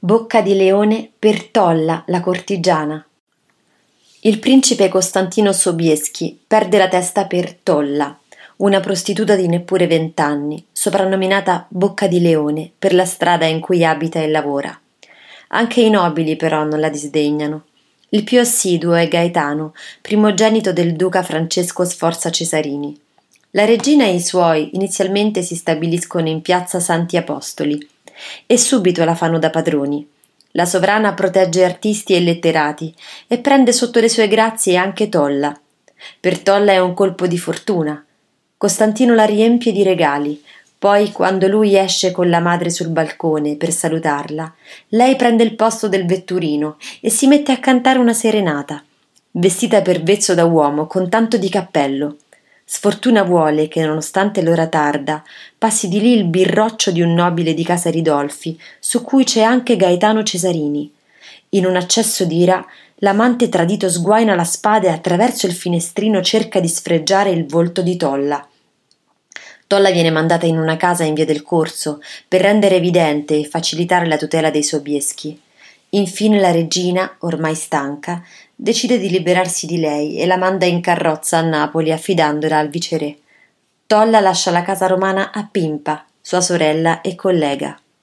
Bocca di leone per Tolla, la cortigiana. Il principe Costantino Sobieschi perde la testa per Tolla, una prostituta di neppure vent'anni, soprannominata Bocca di Leone per la strada in cui abita e lavora. Anche i nobili però non la disdegnano. Il più assiduo è Gaetano, primogenito del duca Francesco Sforza Cesarini. La regina e i suoi inizialmente si stabiliscono in piazza Santi Apostoli e subito la fanno da padroni. La sovrana protegge artisti e letterati e prende sotto le sue grazie anche Tolla. Per Tolla è un colpo di fortuna. Costantino la riempie di regali, poi quando lui esce con la madre sul balcone per salutarla, lei prende il posto del vetturino e si mette a cantare una serenata, vestita per vezzo da uomo con tanto di cappello. Sfortuna vuole che, nonostante l'ora tarda, passi di lì il birroccio di un nobile di casa Ridolfi, su cui c'è anche Gaetano Cesarini. In un accesso d'ira, l'amante tradito sguaina la spada e attraverso il finestrino cerca di sfregiare il volto di Tolla. Tolla viene mandata in una casa in via del Corso per rendere evidente e facilitare la tutela dei Sobieschi. Infine la regina, ormai stanca, decide di liberarsi di lei e la manda in carrozza a Napoli affidandola al viceré. Tolla lascia la casa romana a Pimpa, sua sorella e collega.